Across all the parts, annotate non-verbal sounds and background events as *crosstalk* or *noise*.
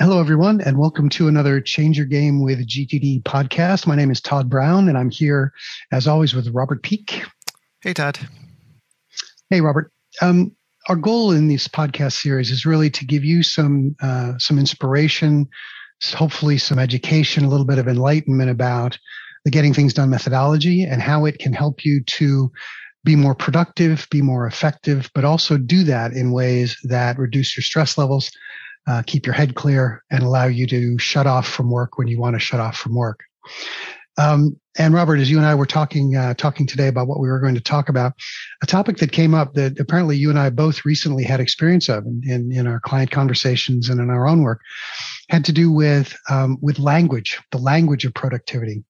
Hello, everyone, and welcome to another Change Your Game with GTD podcast. My name is Todd Brown, and I'm here, as always, with Robert Peake. Hey, Todd. Hey, Robert. Um, our goal in this podcast series is really to give you some uh, some inspiration, hopefully some education, a little bit of enlightenment about the getting things done methodology and how it can help you to be more productive, be more effective, but also do that in ways that reduce your stress levels uh, keep your head clear, and allow you to shut off from work when you want to shut off from work. Um, and Robert, as you and I were talking uh, talking today about what we were going to talk about, a topic that came up that apparently you and I both recently had experience of in, in, in our client conversations and in our own work, had to do with um, with language, the language of productivity.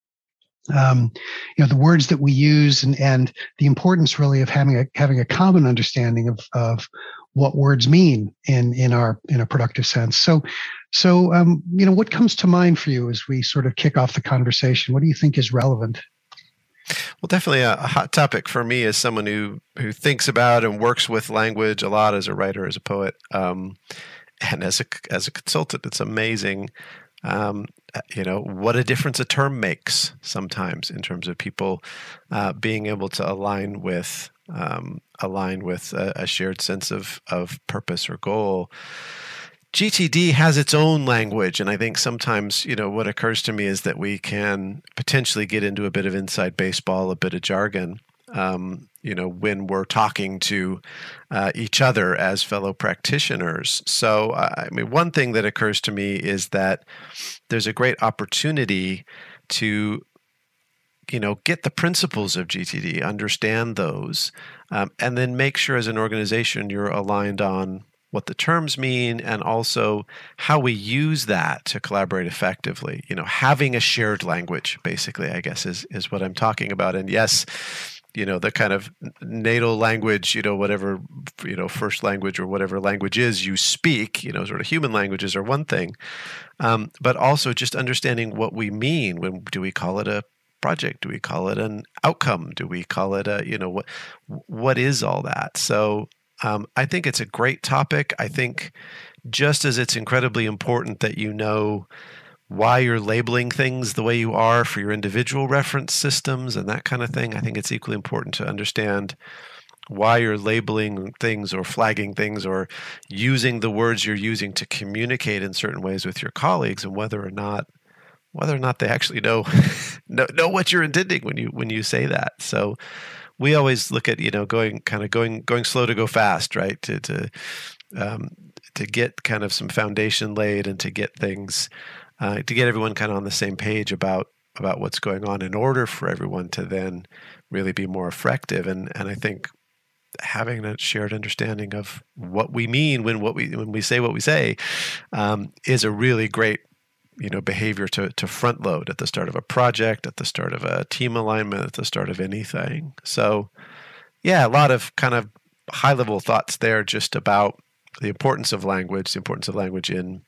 Um, you know the words that we use and, and the importance really of having a having a common understanding of of what words mean in in our in a productive sense. So, so um, you know, what comes to mind for you as we sort of kick off the conversation? What do you think is relevant? Well, definitely a, hot topic for me as someone who who thinks about and works with language a lot as a writer, as a poet, um, and as a as a consultant. It's amazing, um, you know, what a difference a term makes sometimes in terms of people uh, being able to align with um, align with a, a shared sense of of purpose or goal. GTD has its own language, and I think sometimes, you know, what occurs to me is that we can potentially get into a bit of inside baseball, a bit of jargon, um, you know, when we're talking to uh, each other as fellow practitioners. So, I mean, one thing that occurs to me is that there's a great opportunity to you know get the principles of gtd understand those um, and then make sure as an organization you're aligned on what the terms mean and also how we use that to collaborate effectively. You know having a shared language basically i guess is is what i'm talking about. And yes you know the kind of natal language you know whatever you know first language or whatever language is you speak you know sort of human languages are one thing. Um, but also just understanding what we mean when do we call it a project? Do we call it an outcome? Do we call it a you know what what is all that? So um, I think it's a great topic. I think just as it's incredibly important that you know why you're labeling things the way you are for your individual reference systems and that kind of thing, I think it's equally important to understand why you're labeling things or flagging things or using the words you're using to communicate in certain ways with your colleagues and whether or not whether or not they actually know *laughs* know, know what you're intending when you when you say that. So we always look at you know going kind of going going slow to go fast, right? To to um, to get kind of some foundation laid and to get things uh, to get everyone kind of on the same page about about what's going on in order for everyone to then really be more effective. And and I think having a shared understanding of what we mean when what we when we say what we say um, is a really great you know behavior to to front load at the start of a project, at the start of a team alignment, at the start of anything. So, yeah, a lot of kind of high level thoughts there just about the importance of language, the importance of language in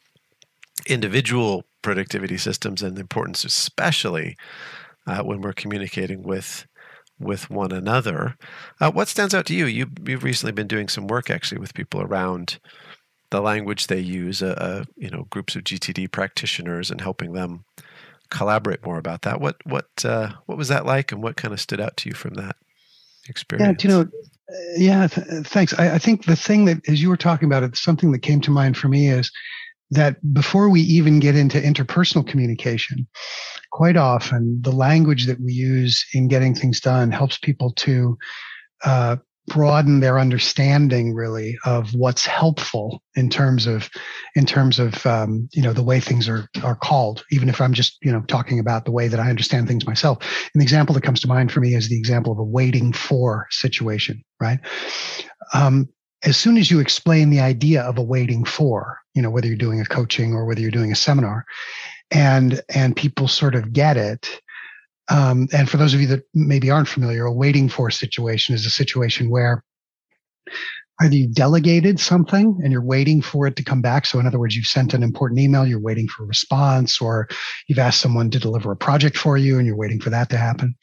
individual productivity systems, and the importance, especially uh, when we're communicating with with one another. Uh, what stands out to you? you? You've recently been doing some work actually with people around the language they use, uh, uh, you know, groups of GTD practitioners, and helping them collaborate more about that. What what uh, what was that like, and what kind of stood out to you from that experience? Yeah, you know, uh, yeah, th- thanks. I, I, think the thing that, as you were talking about it, something that came to mind for me is that before we even get into interpersonal communication, quite often the language that we use in getting things done helps people to uh, broaden their understanding really of what's helpful in terms of in terms of um, you know the way things are are called even if i'm just you know talking about the way that i understand things myself. An example that comes to mind for me is the example of a waiting for situation right? Um, as soon as you explain the idea of a waiting for you know whether you're doing a coaching or whether you're doing a seminar and and people sort of get it um, and for those of you that maybe aren't familiar, a waiting for situation is a situation where either you delegated something and you're waiting for it to come back. So, in other words, you've sent an important email, you're waiting for a response, or you've asked someone to deliver a project for you and you're waiting for that to happen.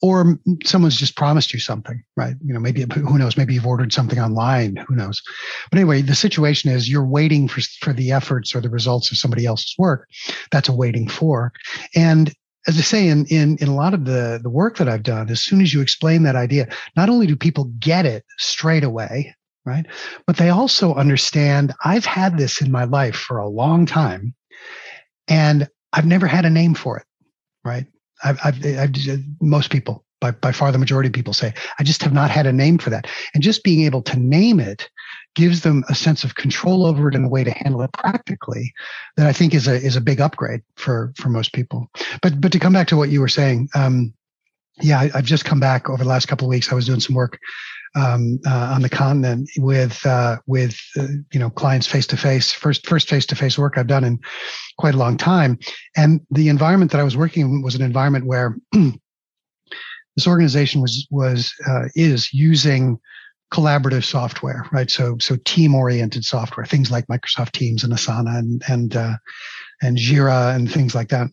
Or someone's just promised you something, right? You know, maybe, who knows, maybe you've ordered something online, who knows. But anyway, the situation is you're waiting for, for the efforts or the results of somebody else's work. That's a waiting for. And as I say in, in in a lot of the the work that I've done, as soon as you explain that idea, not only do people get it straight away, right? But they also understand I've had this in my life for a long time and I've never had a name for it, right? I've, I've, I've most people, by, by far the majority of people say, I just have not had a name for that. And just being able to name it gives them a sense of control over it and a way to handle it practically that I think is a is a big upgrade for for most people. But but to come back to what you were saying, um, yeah, I, have just come back over the last couple of weeks. I was doing some work um, uh, on the continent with uh, with uh, you know clients face to face. First first face to face work I've done in quite a long time, and the environment that I was working in was an environment where *clears throat* this organization was was uh, is using collaborative software, right? So so team oriented software, things like Microsoft Teams and Asana and and uh, and Jira and things like that.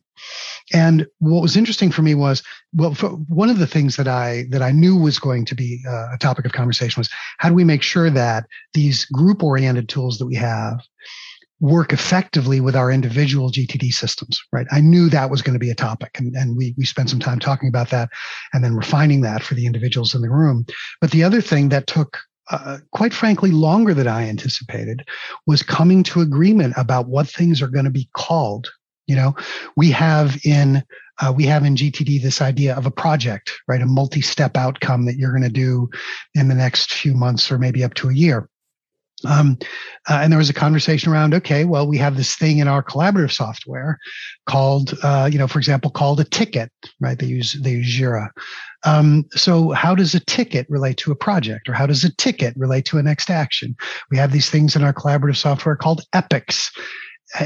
And what was interesting for me was, well, one of the things that I that I knew was going to be uh, a topic of conversation was how do we make sure that these group oriented tools that we have work effectively with our individual GTD systems, right? I knew that was going to be a topic, and, and we we spent some time talking about that, and then refining that for the individuals in the room. But the other thing that took uh, quite frankly, longer than I anticipated, was coming to agreement about what things are going to be called you know, we have in uh, we have in GTD this idea of a project, right? A multi-step outcome that you're going to do in the next few months or maybe up to a year. Um, uh, and there was a conversation around, okay, well, we have this thing in our collaborative software called, uh, you know, for example, called a ticket, right? They use they use Jira. Um, so how does a ticket relate to a project, or how does a ticket relate to a next action? We have these things in our collaborative software called epics,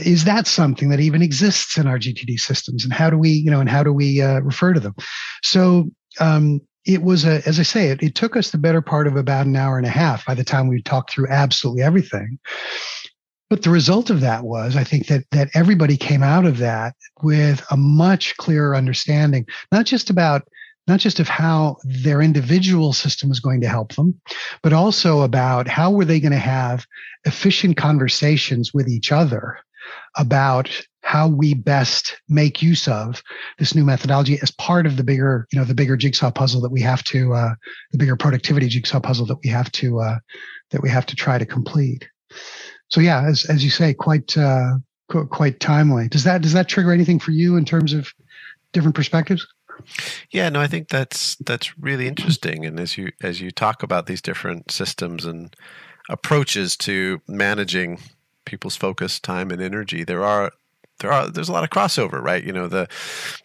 is that something that even exists in our GTD systems, and how do we, you know, and how do we uh, refer to them? So um, it was a, as I say, it, it took us the better part of about an hour and a half by the time we talked through absolutely everything. But the result of that was, I think that that everybody came out of that with a much clearer understanding, not just about not just of how their individual system was going to help them, but also about how were they going to have efficient conversations with each other about how we best make use of this new methodology as part of the bigger, you know, the bigger jigsaw puzzle that we have to, uh, the bigger productivity jigsaw puzzle that we have to, uh, that we have to try to complete. So yeah, as as you say, quite uh, quite timely. Does that does that trigger anything for you in terms of different perspectives? Yeah, no, I think that's that's really interesting. And as you as you talk about these different systems and approaches to managing people's focus, time, and energy. There are there are there's a lot of crossover, right? You know, the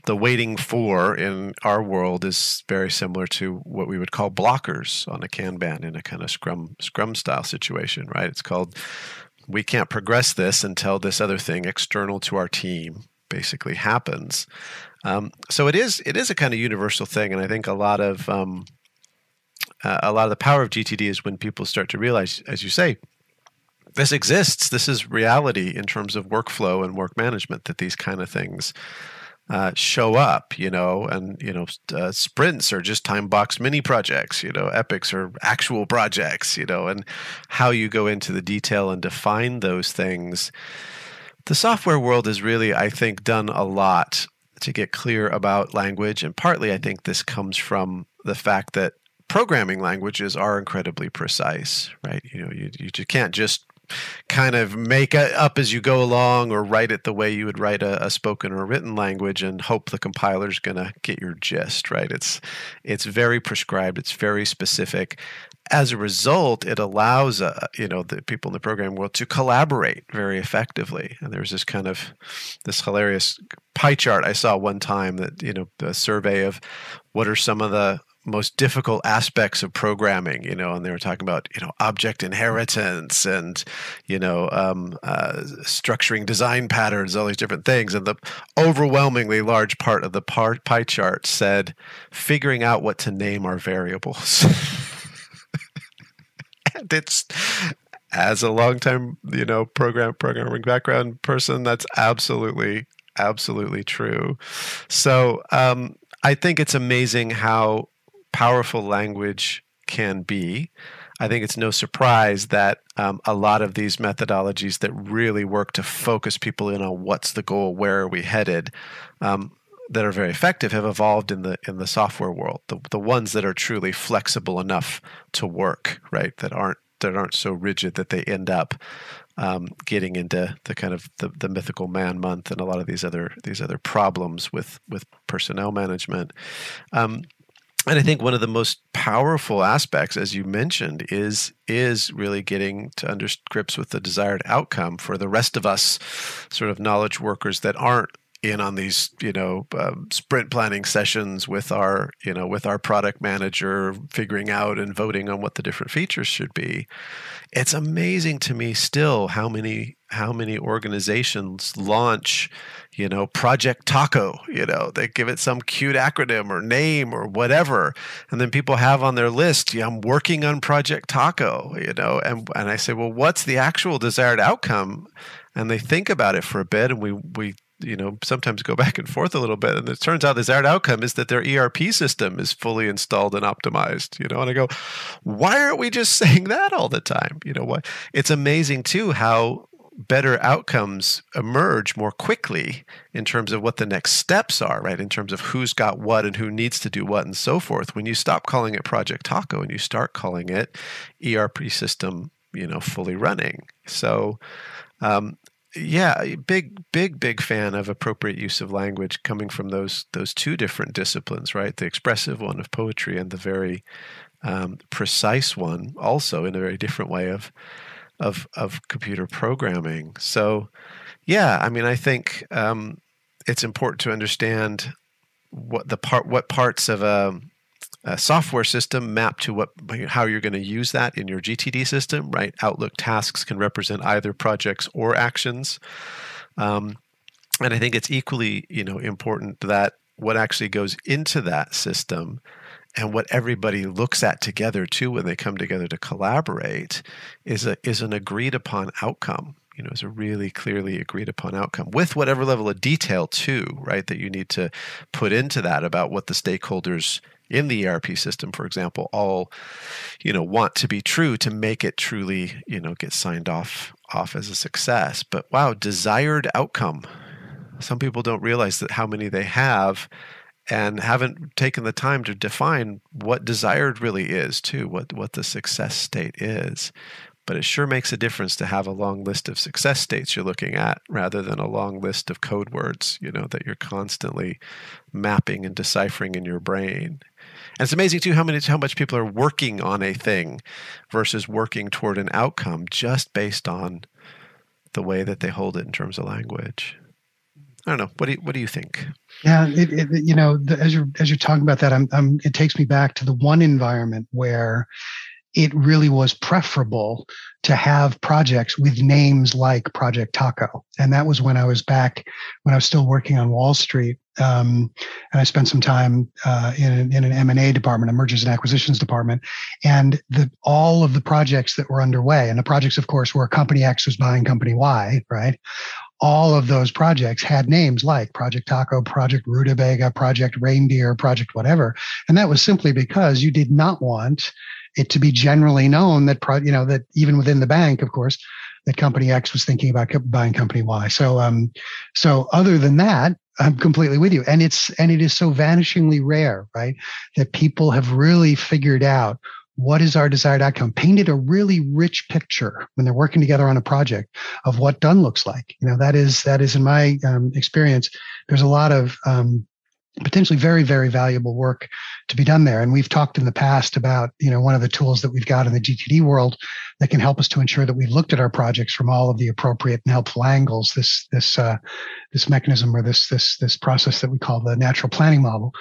the waiting for in our world is very similar to what we would call blockers on a Kanban in a kind of Scrum Scrum style situation, right? It's called we can't progress this until this other thing external to our team basically happens. Um, so it is it is a kind of universal thing, and I think a lot of um, uh, a lot of the power of GTD is when people start to realize, as you say, this exists. This is reality in terms of workflow and work management. That these kind of things uh, show up, you know, and you know, uh, sprints are just time box mini projects, you know, epics are actual projects, you know, and how you go into the detail and define those things. The software world has really, I think, done a lot to get clear about language, and partly I think this comes from the fact that programming languages are incredibly precise, right? You know, you, you can't just kind of make it up as you go along or write it the way you would write a, a spoken or written language and hope the compiler's going to get your gist right? It's it's very prescribed it's very specific. As a result it allows uh, you know the people in the program world to collaborate very effectively. And there's this kind of this hilarious pie chart i saw one time that you know a survey of what are some of the most difficult aspects of programming, you know, and they were talking about, you know, object inheritance and, you know, um, uh, structuring design patterns, all these different things. And the overwhelmingly large part of the pie chart said figuring out what to name our variables. *laughs* and it's as a long-time, you know, program programming background person, that's absolutely absolutely true. So um, I think it's amazing how powerful language can be. I think it's no surprise that um, a lot of these methodologies that really work to focus people in on what's the goal, where are we headed, um, that are very effective have evolved in the in the software world. The the ones that are truly flexible enough to work, right? That aren't that aren't so rigid that they end up um, getting into the kind of the, the mythical man month and a lot of these other these other problems with with personnel management. Um, and I think one of the most powerful aspects, as you mentioned, is is really getting to under grips with the desired outcome for the rest of us, sort of knowledge workers that aren't in on these you know um, sprint planning sessions with our you know with our product manager figuring out and voting on what the different features should be. It's amazing to me still how many how many organizations launch you know project taco you know they give it some cute acronym or name or whatever and then people have on their list yeah, i'm working on project taco you know and and i say well what's the actual desired outcome? And they think about it for a bit and we we you know sometimes go *laughs* back and forth a little bit. And it turns out the desired outcome is that their erp system is fully installed and optimized you know? And i go why aren't we just *laughs* saying that all the time? You know what? It's amazing too how better outcomes emerge more quickly in terms of what the next steps are right? In terms of who's got what and who needs to do what and so forth. When you stop calling it project taco and you start calling it erp system you know fully running. So um, yeah, big, big, big fan of appropriate use of language coming from those those two different disciplines, right? The expressive one of poetry and the very um, precise one, also in a very different way of of of computer programming. So, yeah, I mean, I think um, it's important to understand what the part, what parts of a a software system mapped to what how you're going to use that in your GTD system, right? Outlook tasks can represent either projects or actions, um, and I think it's equally you know important that what actually goes into that system and what everybody looks at together too when they come together to collaborate is a is an agreed upon outcome you know is a really clearly agreed upon outcome with whatever level of detail too right that you need to put into that about what the stakeholders in the ERP system, for example, all you know want to be true to make it truly you know get signed off off as a success. But wow, desired outcome. Some people don't realize that how many they have and haven't taken the time to define what desired really is too what what the success state is but it sure makes a difference to have a long list of success states you're looking at rather than a long list of code words you know that you're constantly mapping and deciphering in your brain and it's amazing too how many how much people are working on a thing versus working toward an outcome just based on the way that they hold it in terms of language. I don't know. What do you, what do you think? Yeah, it, it, you know, the, as you're as you're talking about that, I'm, I'm, it takes me back to the one environment where it really was preferable to have projects with names like Project Taco. And that was when I was back, when I was still working on Wall Street. Um, and I spent some time uh, in, in an M&A department, a mergers and acquisitions department. And the, all of the projects that were underway, and the projects, of course, were Company X was buying Company Y, right? all of those projects had names like Project Taco, Project Rutabaga, Project Reindeer, Project whatever. And that was simply because you did not want it to be generally known that you know that even within the bank, of course, that company X was thinking about buying company Y. So um, so other than that, I'm completely with you. And it's and it is so vanishingly rare, right? That people have really figured out what is our desired outcome painted a really rich picture when they're working together on a project of what done looks like you know that is that is in my um, experience there's a lot of um, potentially very very valuable work to be done there. And we've talked in the past about you know one of the tools that we've got in the gtd world that can help us to ensure that we've looked at our projects from all of the appropriate and helpful angles this this uh, this mechanism or this this this process that we call the natural planning model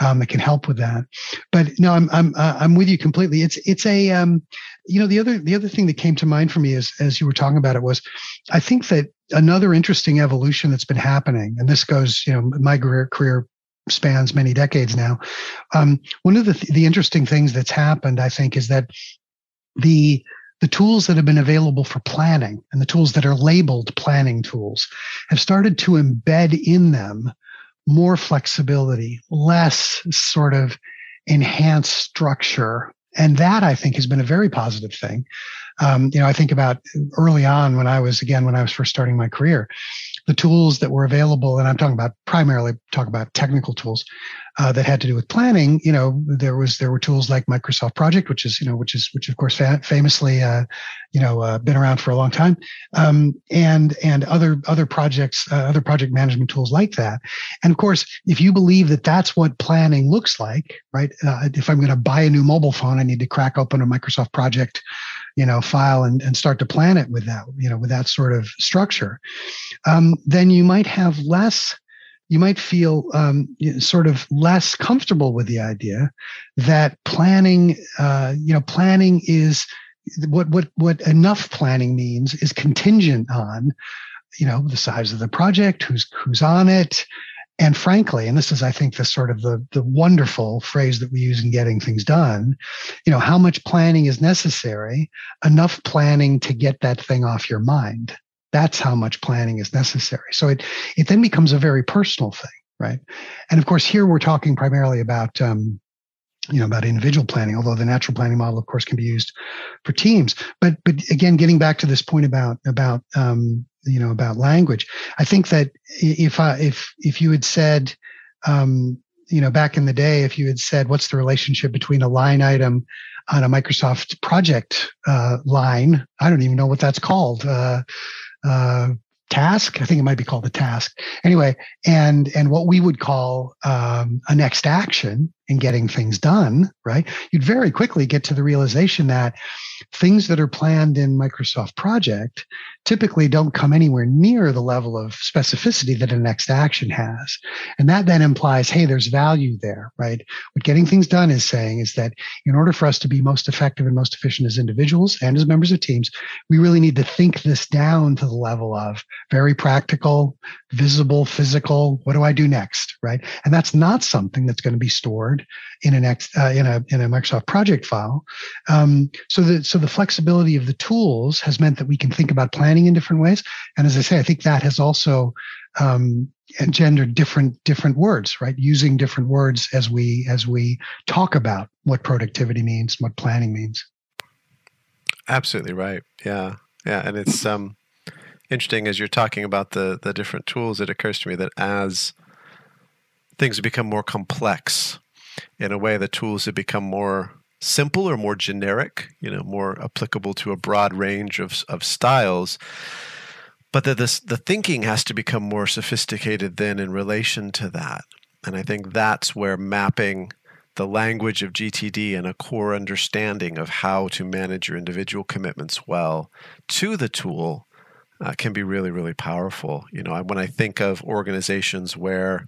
um, that can help with that. But no i'm i'm uh, i'm with you completely. It's it's a um, you know the other the other thing that came to mind for me is as you were talking about it was i think that another interesting evolution that's been happening and this goes you know my career career spans many decades now. Um, one of the th- the interesting things that's happened, I think, is that the the tools that have been available for planning and the tools that are labeled planning tools have started to embed in them more flexibility, less sort of enhanced structure. And that I think has been a very positive thing. Um, you know, I think about early on when I was, again, when I was first starting my career, the tools that were available, and I'm talking about primarily talk about technical tools uh, that had to do with planning. You know, there was there were tools like Microsoft Project, which is you know which is which of course fa- famously uh, you know uh, been around for a long time, um, and and other other projects, uh, other project management tools like that. And of course, if you believe that that's what planning looks like, right? Uh, if I'm going to buy a new mobile phone, I need to crack open a Microsoft Project you know file and, and start to plan it with that you know with that sort of structure um, then you might have less you might feel um, sort of less comfortable with the idea that planning uh, you know planning is what what what enough planning means is contingent on you know the size of the project who's who's on it and frankly and this is i think the sort of the the wonderful phrase that we use in getting things done you know how much planning is necessary enough planning to get that thing off your mind. That's how much planning is necessary. So it it then becomes a very personal thing right? And of course here we're talking primarily about um, you know about individual planning although the natural planning model of course can be used for teams. But but again getting back to this point about about um, you know about language i think that if i if if you had said um, you know back in the day if you had said what's the relationship between a line item on a microsoft project uh, line i don't even know what that's called uh, uh, task. I think it might be called a task. Anyway, and and what we would call um, a next action in getting things done, right? You'd very quickly get to the realization that things that are planned in Microsoft Project typically don't come anywhere near the level of specificity that a next action has. And that then implies, hey, there's value there, right? What getting things done is saying is that in order for us to be most effective and most efficient as individuals and as members of teams, we really need to think this down to the level of very practical, visible, physical. What do I do next, right? And that's not something that's going to be stored in an ex, uh, in a in a Microsoft project file. Um, so the so the flexibility of the tools has meant that we can think about planning in different ways. And as I say, I think that has also um, engendered different different words, right? Using different words as we as we talk about what productivity means, what planning means. Absolutely right. Yeah, yeah, and it's um, interesting as you're talking about the the different tools. It occurs to me that as things become more complex, in a way, the tools have become more simple or more generic, you know, more applicable to a broad range of, of styles. But that this, the thinking has to become more sophisticated then in relation to that. And I think that's where mapping the language of GTD and a core understanding of how to manage your individual commitments well to the tool uh, can be really, really powerful. You know, when I think of organizations where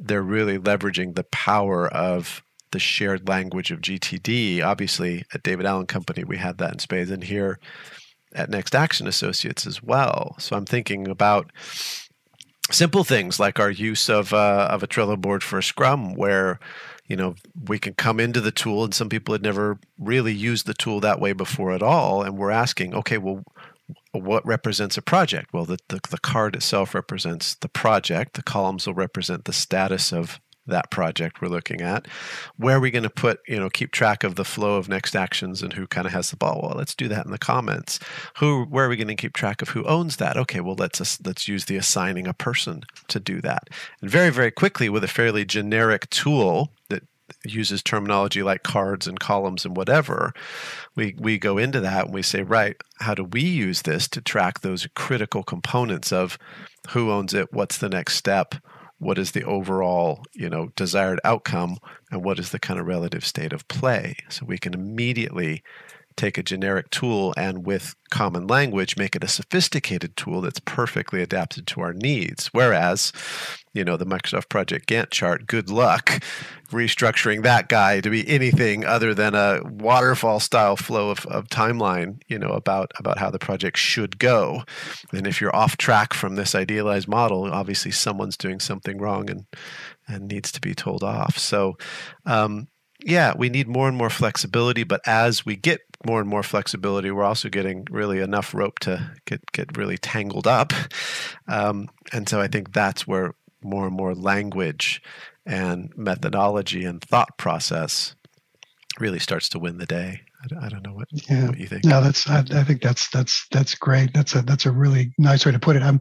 they're really leveraging the power of the shared language of GTD. Obviously, at David Allen Company, we had that in spades, and here at Next Action Associates as well. So I'm thinking about simple things like our use of uh, of a Trello board for Scrum, where you know we can come into the tool, and some people had never really used the tool that way before at all, and we're asking, okay, well, what represents a project? Well, the, the, the, card itself represents the project. The columns will represent the status of that project we're looking at. Where are we going to put, you know, keep track of the flow of next actions and who kind of has the ball? Well, let's do that in the comments. Who, where are we going to keep track of who owns that? Okay, well, let's let's use the assigning a person to do that. And very, very quickly with a fairly generic tool that uses terminology like cards and columns and whatever, we, we go into that and we say, right, how do we use this to track those critical components of who owns it, what's the next step, what is the overall you know desired outcome, and what is the kind of relative state of play. So we can immediately take a generic tool and with common language make it a sophisticated tool that's perfectly adapted to our needs. Whereas you know the microsoft project gantt chart good luck restructuring that guy to be anything other than a waterfall style flow of, of timeline you know about about how the project should go. And if you're off track from this idealized model obviously someone's doing something wrong and and needs to be told off. So um, yeah, we need more and more flexibility, but as we get more and more flexibility, we're also getting really enough rope to get get really tangled up. Um, and so I think that's where more and more language and methodology and thought process really starts to win the day. I, don't know what, yeah. what you think. No, that's I, I, think that's that's that's great. That's a that's a really nice way to put it. I'm,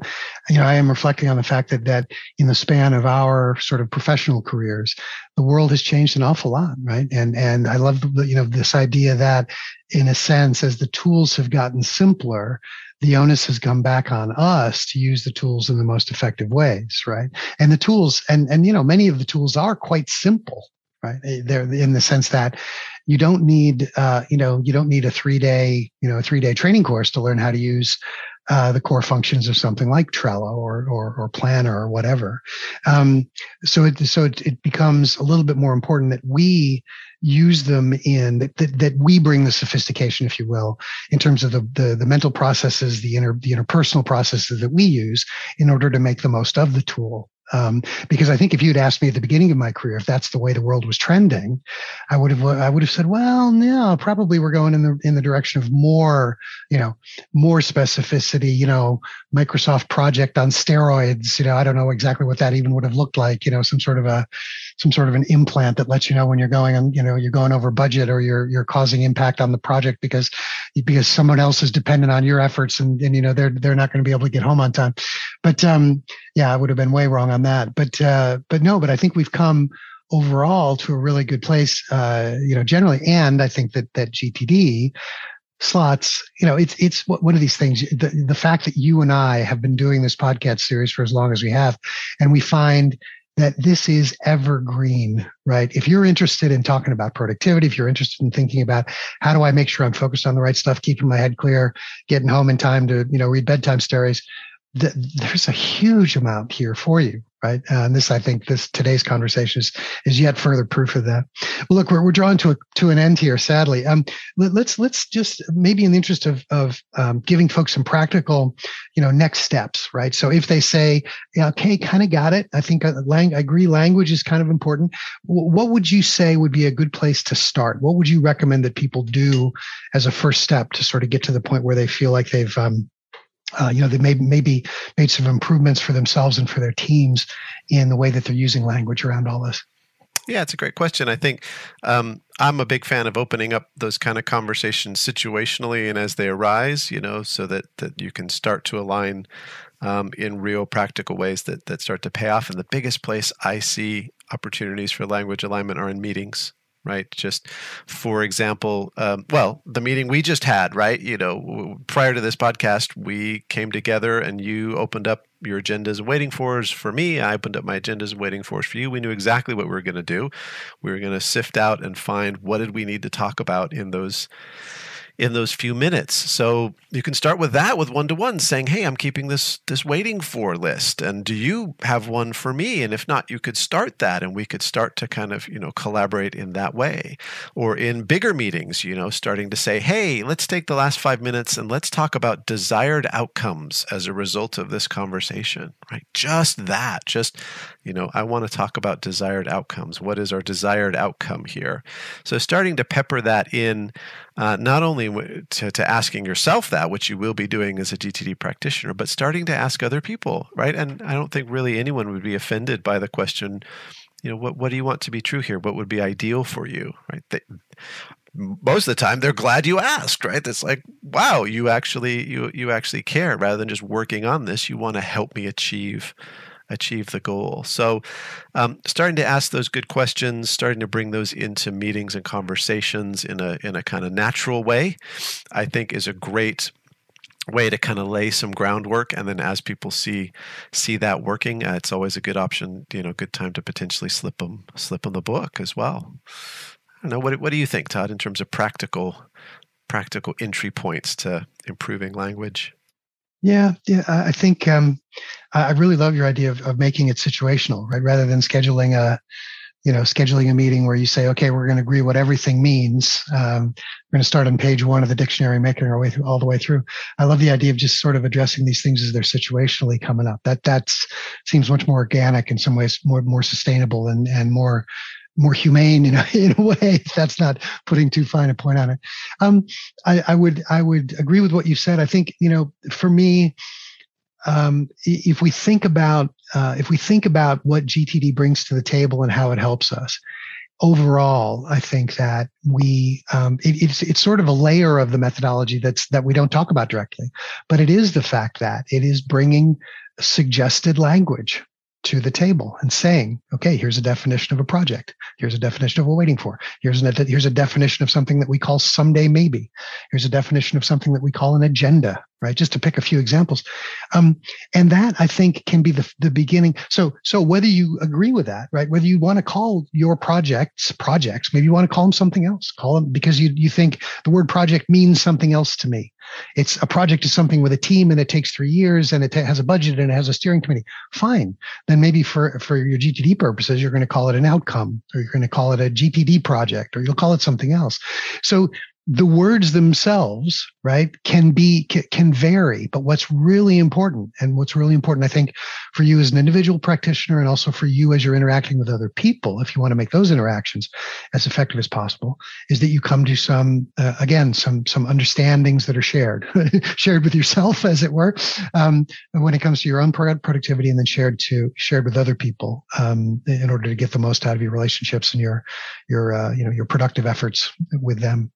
you know, I am reflecting on the fact that that in the span of our sort of professional careers, the world has changed an awful lot, right? And and I love the, you know this idea that, in a sense, as the tools have gotten simpler, the onus has come back on us to use the tools in the most effective ways, right? And the tools, and and you know, many of the tools are quite simple, right? Eh, they're in the sense that you don't need, uh, you know, you don't need a three day, you know, a three day training course to learn how to use uh, the core functions of something like Trello or or, or Planner or whatever. Um, so it so it, it becomes a little bit more important that we use them in that, that, that we bring the sophistication, if you will, in terms of the, the the mental processes, the inner the interpersonal processes that we use in order to make the most of the tool um, because I think if you'd asked me at the beginning of my career if that's the way the world was trending, I would have I would have said, well, no, probably we're going in the in the direction of more, you know, more specificity. You know, Microsoft project on steroids. You know, I don't know exactly what that even would have looked like. You know, some sort of a some sort of an implant that lets you know when you're going on, you know, you're going over budget or you're you're causing impact on the project because because someone else is dependent on your efforts and, and you know they're they're not going to be able to get home on time. But um, yeah, I would have been way wrong on that. But uh, but no, but I think we've come overall to a really good place, uh, you know, generally. And I think that that GTD slots you know it's it's one of these things the, the fact that you and i have been doing this podcast series for as long as we have and we find that this is evergreen, right? If you're interested in talking about productivity, if you're interested in thinking about how do I make sure I'm focused on the right stuff, keeping my head clear, getting home in time to, you know, read bedtime stories, th- there's a huge amount here for you right? Uh, and this, I think, this today's conversation is, is yet further proof of that. Well, look, we're, we're drawing to a, to an end here, sadly. Um, let, us let's, let's just maybe in the interest of of um, giving folks some practical, you know, next steps, right? So if they say, yeah, okay, kind of got it, I think uh, lang- I agree, language is kind of important. W- what would you say would be a good place to start? What would you recommend that people do as a first step to sort of get to the point where they feel like they've um, uh, you know, they may maybe made some improvements for themselves and for their teams in the way that they're using language around all this. Yeah, it's a great question. I think um, I'm a big fan of opening up those kind of conversations situationally and as they arise, you know, so that that you can start to align um, in real practical ways that that start to pay off. And the biggest place I see opportunities for language alignment are in meetings right? Just for example, um, well, the meeting we just had, right? You know, prior to this podcast, we came together and you opened up your agendas and waiting fors for me. I opened up my agendas and waiting fors for you. We knew exactly what we were going to do. We were going to sift out and find what did we need to talk about in those in those few minutes. So you can start with that with one to one saying, "Hey, I'm keeping this this waiting for list and do you have one for me?" And if not, you could start that and we could start to kind of, you know, collaborate in that way. Or in bigger meetings, you know, starting to say, "Hey, let's take the last 5 minutes and let's talk about desired outcomes as a result of this conversation." Right? Just that. Just, you know, I want to talk about desired outcomes. What is our desired outcome here? So starting to pepper that in uh, not only to, to asking yourself that, which you will be doing as a GTD practitioner, but starting to ask other people, right? And I don't think really anyone would be offended by the question, you know, what, what do you want to be true here? What would be ideal for you, right? They, most of the time they're glad you asked right it's like wow you actually you you actually care rather than just working on this you want to help me achieve achieve the goal. So, um, starting to ask those good questions, starting to bring those into meetings and conversations in a in a kind of natural way, I think is a great way to kind of lay some groundwork. And then as people see see that working uh, it's always a good option you know good time to potentially slip them slip them the book as well. I don't know what, what do you think todd in terms of practical practical entry points to improving language yeah, yeah. I think um, I really love your idea of, of making it situational, right? Rather than scheduling a, you know, scheduling a meeting where you say, okay, we're going to agree what everything means. Um, we're going to start on page one of the dictionary, making our way through all the way through. I love the idea of just sort of addressing these things as they're situationally coming up. That that seems much more organic in some ways, more more sustainable and and more more humane in a, *laughs* in a way. That's not putting too fine a point on it. Um, I, I, would I would agree with what you said. I think you know, for me, um, if we think about uh, if we think about what GTD brings to the table and how it helps us, overall, I think that we um, it, it's it's sort of a layer of the methodology that's that we don't talk about directly, but it is the fact that it is bringing suggested language to the table and saying, okay, here's a definition of a project. Here's a definition of what we're waiting for. Here's, an, here's a definition of something that we call someday maybe. Here's a definition of something that we call an agenda, right? Just to pick a few examples. Um, and that I think can be the, the beginning. So, so whether you agree with that, right? Whether you want to call your projects projects, maybe you want to call them something else, call them because you, you think the word project means something else to me. It's a project is something with a team and it takes three years and it has a budget and it has a steering committee. Fine. Then maybe for, for your GTD purposes, you're going to call it an outcome or you're going to call it a GTD project or you'll call it something else. So the words themselves right can be can vary but what's really important and what's really important i think for you as an individual practitioner and also for you as you're interacting with other people if you want to make those interactions as effective as possible is that you come to some uh, again some some understandings that are shared *laughs* shared with yourself as it were um, when it comes to your own productivity and then shared to shared with other people um, in order to get the most out of your relationships and your your uh, you know your productive efforts with them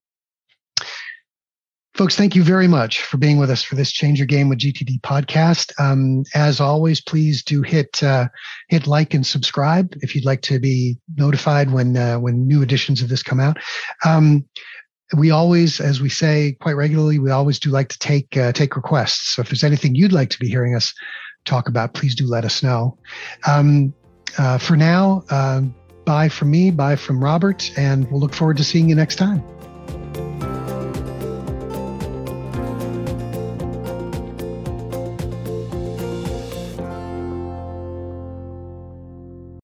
Folks, thank you very much for being with us for this Change Your Game with GTD podcast. Um, as always, please do hit uh, hit like and subscribe if you'd like to be notified when uh, when new editions of this come out. Um, we always, as we say quite regularly, we always do like to take uh, take requests. So if there's anything you'd like to be hearing us talk about, please do let us know. Um, uh, for now, uh, bye from me, bye from Robert, and we'll look forward to seeing you next time.